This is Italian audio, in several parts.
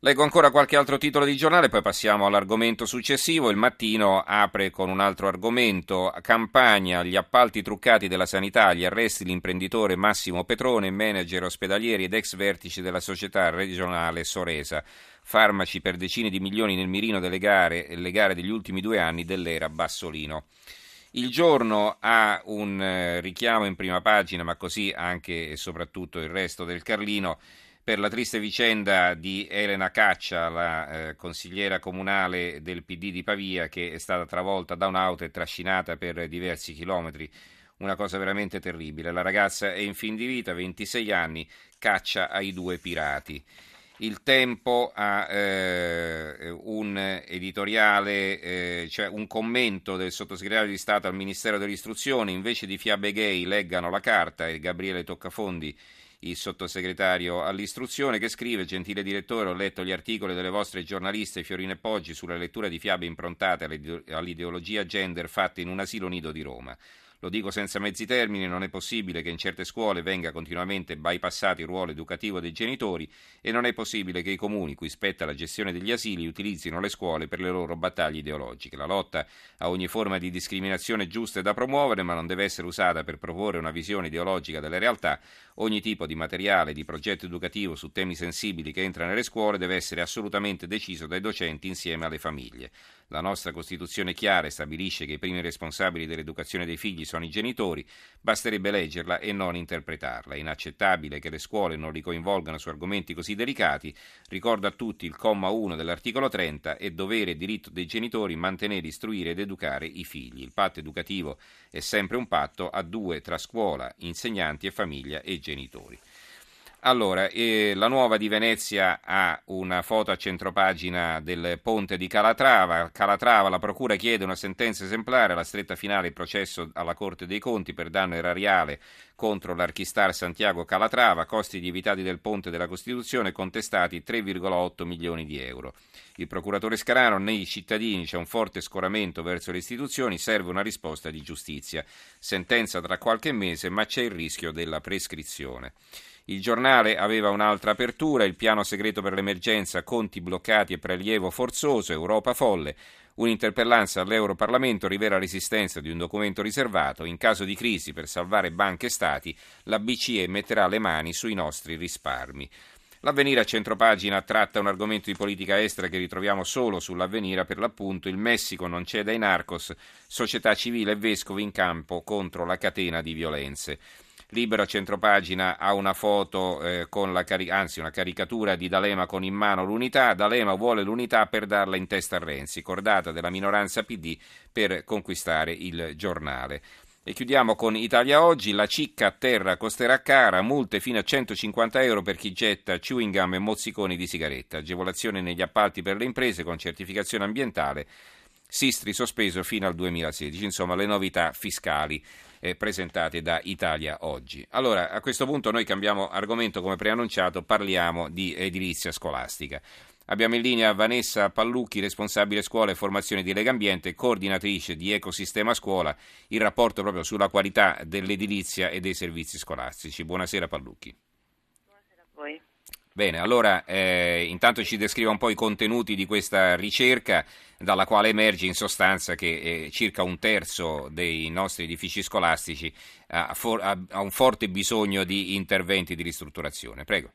Leggo ancora qualche altro titolo di giornale, poi passiamo all'argomento successivo. Il mattino apre con un altro argomento. Campagna, gli appalti truccati della sanità, gli arresti l'imprenditore Massimo Petrone, manager ospedalieri ed ex vertice della società regionale Soresa. Farmaci per decine di milioni nel mirino delle gare, le gare degli ultimi due anni dell'era Bassolino. Il giorno ha un eh, richiamo in prima pagina, ma così anche e soprattutto il resto del Carlino per la triste vicenda di Elena Caccia, la eh, consigliera comunale del PD di Pavia, che è stata travolta da un'auto e trascinata per diversi chilometri. Una cosa veramente terribile. La ragazza è in fin di vita, 26 anni, caccia ai due pirati. Il Tempo ha eh, un editoriale, eh, cioè un commento del sottosegretario di Stato al Ministero dell'Istruzione, invece di fiabe gay leggano la carta e Gabriele Toccafondi il sottosegretario all'istruzione che scrive gentile direttore ho letto gli articoli delle vostre giornaliste Fiorine e Poggi sulla lettura di fiabe improntate all'ideologia gender fatte in un asilo nido di Roma lo dico senza mezzi termini, non è possibile che in certe scuole venga continuamente bypassato il ruolo educativo dei genitori e non è possibile che i comuni cui spetta la gestione degli asili utilizzino le scuole per le loro battaglie ideologiche. La lotta a ogni forma di discriminazione è giusta e da promuovere, ma non deve essere usata per proporre una visione ideologica delle realtà. Ogni tipo di materiale, di progetto educativo su temi sensibili che entra nelle scuole deve essere assolutamente deciso dai docenti insieme alle famiglie. La nostra Costituzione chiara stabilisce che i primi responsabili dell'educazione dei figli sono i genitori, basterebbe leggerla e non interpretarla. È inaccettabile che le scuole non li coinvolgano su argomenti così delicati. Ricordo a tutti il comma 1 dell'articolo 30 è dovere e diritto dei genitori mantenere, istruire ed educare i figli. Il patto educativo è sempre un patto a due tra scuola, insegnanti e famiglia e genitori genitori. Allora, eh, la nuova di Venezia ha una foto a centropagina del ponte di Calatrava. Calatrava, la procura chiede una sentenza esemplare, la stretta finale il processo alla Corte dei Conti per danno erariale contro l'Archistar Santiago Calatrava, costi lievitati del ponte della Costituzione contestati 3,8 milioni di euro. Il procuratore Scarano, nei cittadini c'è un forte scoramento verso le istituzioni, serve una risposta di giustizia. Sentenza tra qualche mese, ma c'è il rischio della prescrizione. Il giornale aveva un'altra apertura, il piano segreto per l'emergenza, conti bloccati e prelievo forzoso, Europa folle. Un'interpellanza all'Europarlamento rivela l'esistenza di un documento riservato. In caso di crisi per salvare banche e stati, la BCE metterà le mani sui nostri risparmi. L'avvenire a centropagina tratta un argomento di politica estera che ritroviamo solo sull'avvenire, per l'appunto il Messico non cede ai narcos, società civile e vescovi in campo contro la catena di violenze. Libero centropagina ha una foto eh, cari- anzi una caricatura di D'Alema con in mano l'unità. D'Alema vuole l'unità per darla in testa a Renzi, cordata della minoranza PD per conquistare il giornale. E chiudiamo con Italia Oggi, la cicca a terra costerà cara, multe fino a 150 euro per chi getta chewing gum e mozziconi di sigaretta, agevolazione negli appalti per le imprese con certificazione ambientale, Sistri sospeso fino al 2016, insomma le novità fiscali eh, presentate da Italia Oggi. Allora, a questo punto noi cambiamo argomento, come preannunciato, parliamo di edilizia scolastica. Abbiamo in linea Vanessa Pallucchi, responsabile scuola e formazione di Lega Ambiente, coordinatrice di Ecosistema Scuola, il rapporto proprio sulla qualità dell'edilizia e dei servizi scolastici. Buonasera Pallucchi. Bene, allora eh, intanto ci descriva un po' i contenuti di questa ricerca, dalla quale emerge in sostanza che eh, circa un terzo dei nostri edifici scolastici ha, for- ha un forte bisogno di interventi di ristrutturazione. Prego.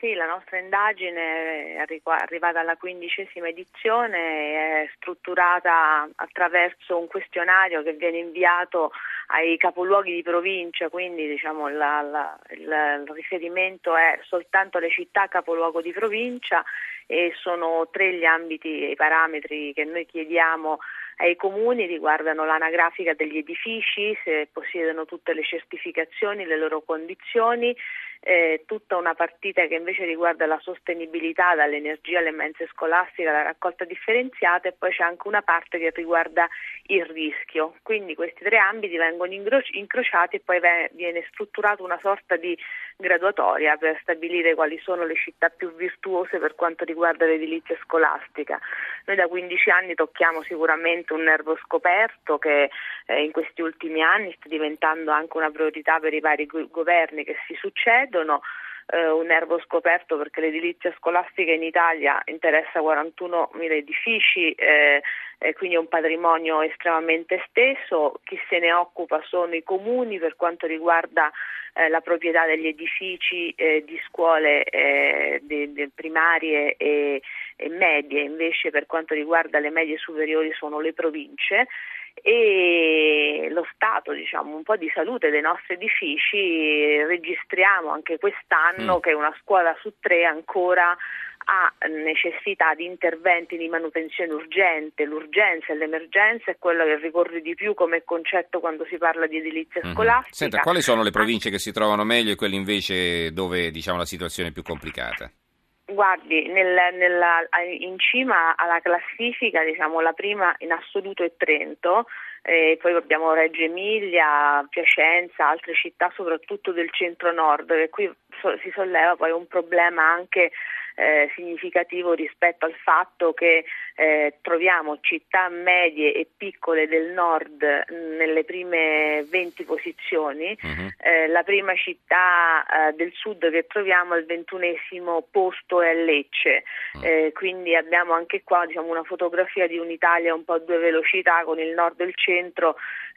Sì, la nostra indagine è arrivata alla quindicesima edizione, è strutturata attraverso un questionario che viene inviato ai capoluoghi di provincia, quindi diciamo, la, la, il, il riferimento è soltanto alle città capoluogo di provincia e sono tre gli ambiti e i parametri che noi chiediamo ai comuni riguardano l'anagrafica degli edifici, se possiedono tutte le certificazioni, le loro condizioni, eh, tutta una partita che invece riguarda la sostenibilità dall'energia alle mense scolastiche alla raccolta differenziata e poi c'è anche una parte che riguarda il rischio. Quindi questi tre ambiti vengono incrociati e poi viene strutturata una sorta di graduatoria per stabilire quali sono le città più virtuose per quanto riguarda l'edilizia scolastica. Noi da 15 anni tocchiamo sicuramente un nervo scoperto che eh, in questi ultimi anni sta diventando anche una priorità per i vari governi che si succedono. Eh, un nervo scoperto perché l'edilizia scolastica in Italia interessa 41.000 edifici eh, quindi è un patrimonio estremamente esteso, chi se ne occupa sono i comuni per quanto riguarda eh, la proprietà degli edifici eh, di scuole eh, de, de primarie e, e medie, invece per quanto riguarda le medie superiori sono le province e lo stato diciamo, un po' di salute dei nostri edifici registriamo anche quest'anno mm. che una scuola su tre ancora ha necessità di interventi di manutenzione urgente, l'urgenza e l'emergenza è quello che ricorre di più come concetto quando si parla di edilizia mm-hmm. scolastica. Senta, quali sono le province che si trovano meglio e quelle invece dove diciamo, la situazione è più complicata? Guardi, nel, nella, in cima alla classifica, diciamo, la prima in assoluto è Trento, e poi abbiamo Reggio Emilia, Piacenza, altre città soprattutto del centro-nord, e qui si solleva poi un problema anche eh, significativo rispetto al fatto che eh, troviamo città medie e piccole del nord nelle prime 20 posizioni, uh-huh. eh, la prima città eh, del sud che troviamo al ventunesimo posto è Lecce, uh-huh. quindi abbiamo anche qua diciamo, una fotografia di un'Italia un po' a due velocità con il nord e il centro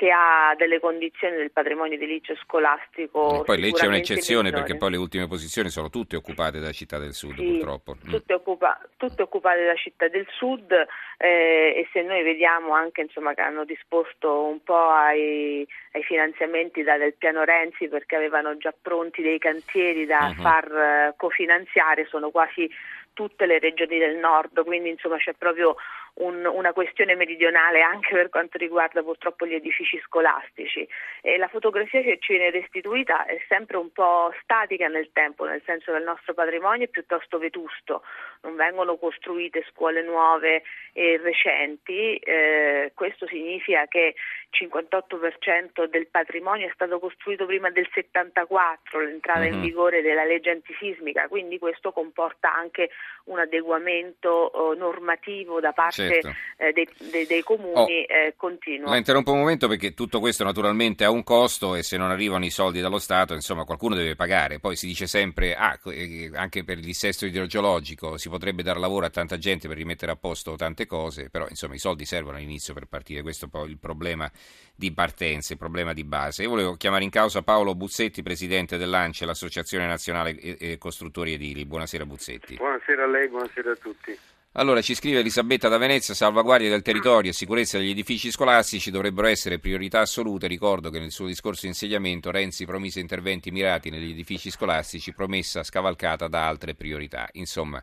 che ha delle condizioni del patrimonio edilizio scolastico. E poi lei c'è un'eccezione migliori. perché poi le ultime posizioni sono tutte occupate da città del sud sì, purtroppo. Mm. Tutte, occupa- tutte, occupate da città del sud eh, e se noi vediamo anche insomma, che hanno disposto un po' ai, ai finanziamenti da, del piano Renzi perché avevano già pronti dei cantieri da uh-huh. far uh, cofinanziare, sono quasi tutte le regioni del nord, quindi insomma c'è proprio un, una questione meridionale anche per quanto riguarda purtroppo gli edifici scolastici. E la fotografia che ci viene restituita è sempre un po' statica nel tempo, nel senso che il nostro patrimonio è piuttosto vetusto, non vengono costruite scuole nuove e recenti, eh, questo significa che 58% del patrimonio è stato costruito prima del 74, l'entrata uh-huh. in vigore della legge antisismica, quindi questo comporta anche un adeguamento oh, normativo da parte certo. eh, dei, dei, dei, comuni oh, eh, continuo. La interrompo un momento perché tutto questo naturalmente ha un costo e se non arrivano i soldi dallo Stato, insomma, qualcuno deve pagare. Poi si dice sempre, ah, eh, anche per il dissesto idrogeologico si potrebbe dare lavoro a tanta gente per rimettere a posto tante cose, però insomma i soldi servono all'inizio per partire, questo è poi il problema di partenza, il problema di base. Io volevo chiamare in causa Paolo Buzzetti, presidente dell'ANCE, l'Associazione Nazionale Costruttori Edili. Buonasera Buzzetti. Buonasera a lei, buonasera a tutti. Allora ci scrive Elisabetta da Venezia, salvaguardia del territorio e sicurezza degli edifici scolastici dovrebbero essere priorità assolute. Ricordo che nel suo discorso di insediamento Renzi promise interventi mirati negli edifici scolastici, promessa scavalcata da altre priorità. Insomma,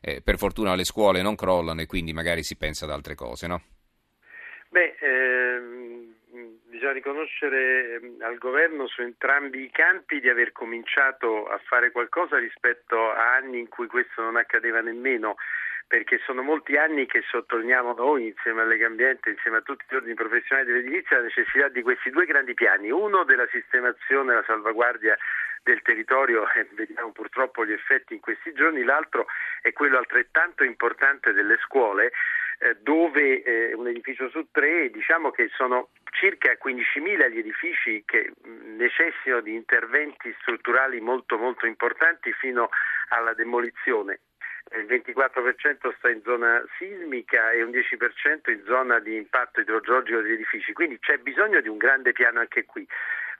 eh, per fortuna le scuole non crollano e quindi magari si pensa ad altre cose, no? Beh, ehm, bisogna riconoscere ehm, al governo su entrambi i campi di aver cominciato a fare qualcosa rispetto a anni in cui questo non accadeva nemmeno perché sono molti anni che sottolineiamo noi insieme alle Ambiente, insieme a tutti gli ordini professionali dell'edilizia, la necessità di questi due grandi piani, uno della sistemazione e la salvaguardia del territorio e vediamo purtroppo gli effetti in questi giorni, l'altro è quello altrettanto importante delle scuole eh, dove eh, un edificio su tre diciamo che sono circa 15.000 gli edifici che necessitano di interventi strutturali molto molto importanti fino alla demolizione il 24% sta in zona sismica e un 10% in zona di impatto idrogeologico degli edifici, quindi c'è bisogno di un grande piano anche qui.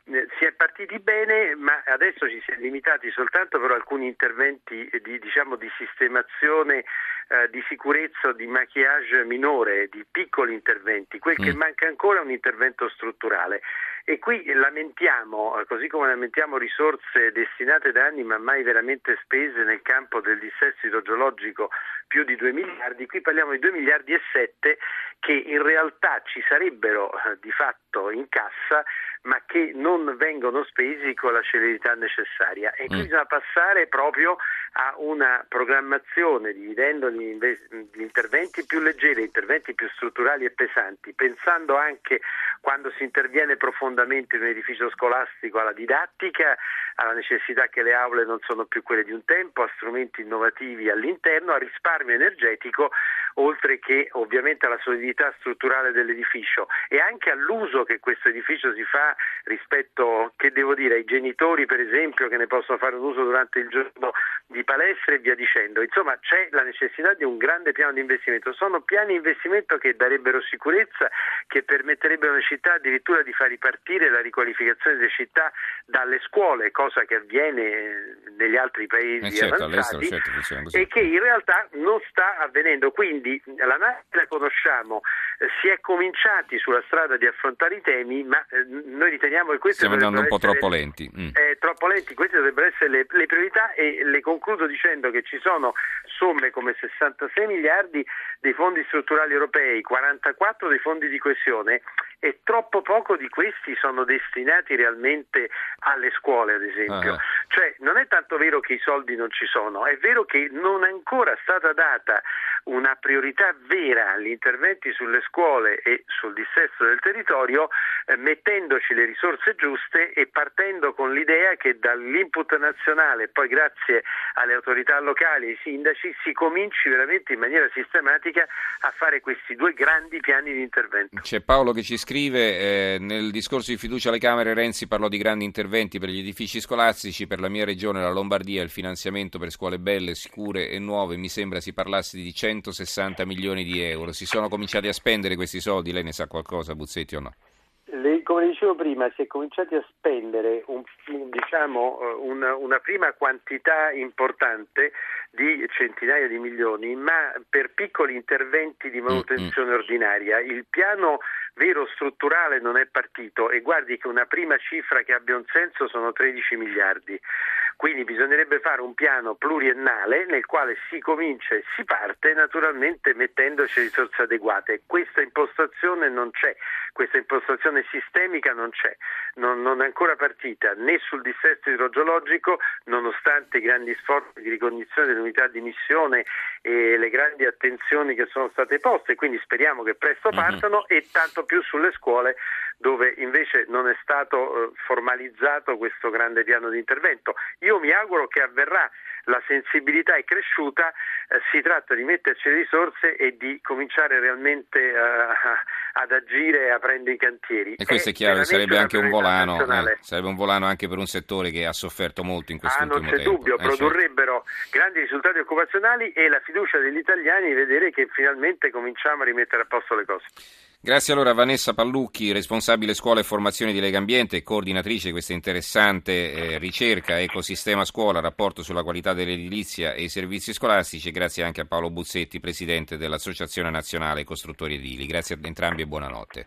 Eh, si è partiti bene, ma adesso ci si è limitati soltanto per alcuni interventi di, diciamo, di sistemazione, eh, di sicurezza, di maquillage minore, di piccoli interventi. Quel mm. che manca ancora è un intervento strutturale. E qui lamentiamo, eh, così come lamentiamo risorse destinate da anni ma mai veramente spese nel campo del dissesto idrogeologico più di 2 miliardi, qui parliamo di 2 miliardi e 7 che in realtà ci sarebbero eh, di fatto in cassa ma che non vengono spesi con la celerità necessaria e qui mm. bisogna passare proprio a una programmazione dividendo gli, inve- gli, interventi più leggeri, interventi più strutturali e pesanti, pensando anche quando si interviene profondamente in un edificio scolastico alla didattica, alla necessità che le aule non sono più quelle di un tempo, a strumenti innovativi all'interno, a risparmio energetico, oltre che ovviamente alla solidità strutturale dell'edificio e anche all'uso che questo edificio si fa rispetto, che devo dire, ai genitori per esempio che ne possono fare un uso durante il giorno di palestre e via dicendo. Insomma c'è la necessità di un grande piano di investimento. Sono piani di investimento che darebbero sicurezza, che permetterebbero alle città addirittura di far ripartire la riqualificazione delle città dalle scuole, cosa che avviene negli altri paesi eh certo, avanzati certo, e che in realtà non sta avvenendo. Quindi la NAC la conosciamo, eh, si è cominciati sulla strada di affrontare i temi, ma eh, noi riteniamo che queste Stiamo andando un po' troppo lenti. Mm. Eh, troppo lenti, queste dovrebbero essere le, le priorità e le concludo dicendo che ci sono somme come 66 miliardi dei fondi strutturali europei, 44 dei fondi di coesione e troppo poco di questi sono destinati realmente alle scuole, ad esempio. Ah. Cioè non è tanto vero che i soldi non ci sono, è vero che non è ancora stata data una priorità vera agli interventi sulle scuole e sul dissesto del territorio, eh, mettendoci le risorse giuste e partendo con l'idea che dall'input nazionale, poi grazie alle autorità locali e ai sindaci, si cominci veramente in maniera sistematica a fare questi due grandi piani di intervento. C'è Paolo che ci scrive, eh, nel discorso di fiducia alle Camere Renzi parlò di grandi interventi per gli edifici scolastici, per la mia regione, la Lombardia, il finanziamento per scuole belle, sicure e nuove, mi sembra si parlasse di 160 milioni di euro. Si sono cominciati a spendere questi soldi, lei ne sa qualcosa, Buzzetti o no? come dicevo prima, si è cominciati a spendere un, diciamo, eh, una, una, prima quantità importante di centinaia di milioni, ma per piccoli interventi di manutenzione mm-hmm. ordinaria. Il piano vero strutturale non è partito e guardi che una prima cifra che abbia un senso sono 13 miliardi. Quindi bisognerebbe fare un piano pluriennale nel quale si comincia e si parte naturalmente mettendoci risorse adeguate. Questa impostazione non c'è, questa impostazione sistemica non c'è, non, non è ancora partita né sul dissesto idrogeologico, nonostante i grandi sforzi di ricognizione delle unità di missione e le grandi attenzioni che sono state poste, quindi speriamo che presto mhm. partano e tanto più sulle scuole dove invece non è stato eh, formalizzato questo grande piano di intervento. Io mi auguro che avverrà la sensibilità è cresciuta, eh, si tratta di metterci le risorse e di cominciare realmente eh, ad agire aprendo i cantieri. E questo è, è chiaro, sarebbe anche un volano, eh, sarebbe un volano anche per un settore che ha sofferto molto in questo ah, tempo. non c'è dubbio, eh, produrrebbero certo. grandi risultati occupazionali e la fiducia degli italiani di vedere che finalmente cominciamo a rimettere a posto le cose. Grazie allora a Vanessa Pallucchi, responsabile scuola e formazione di Lega Ambiente e coordinatrice di questa interessante eh, ricerca Ecosistema Scuola, rapporto sulla qualità dell'edilizia e i servizi scolastici. Grazie anche a Paolo Buzzetti, presidente dell'Associazione Nazionale Costruttori Edili. Grazie a entrambi e buonanotte.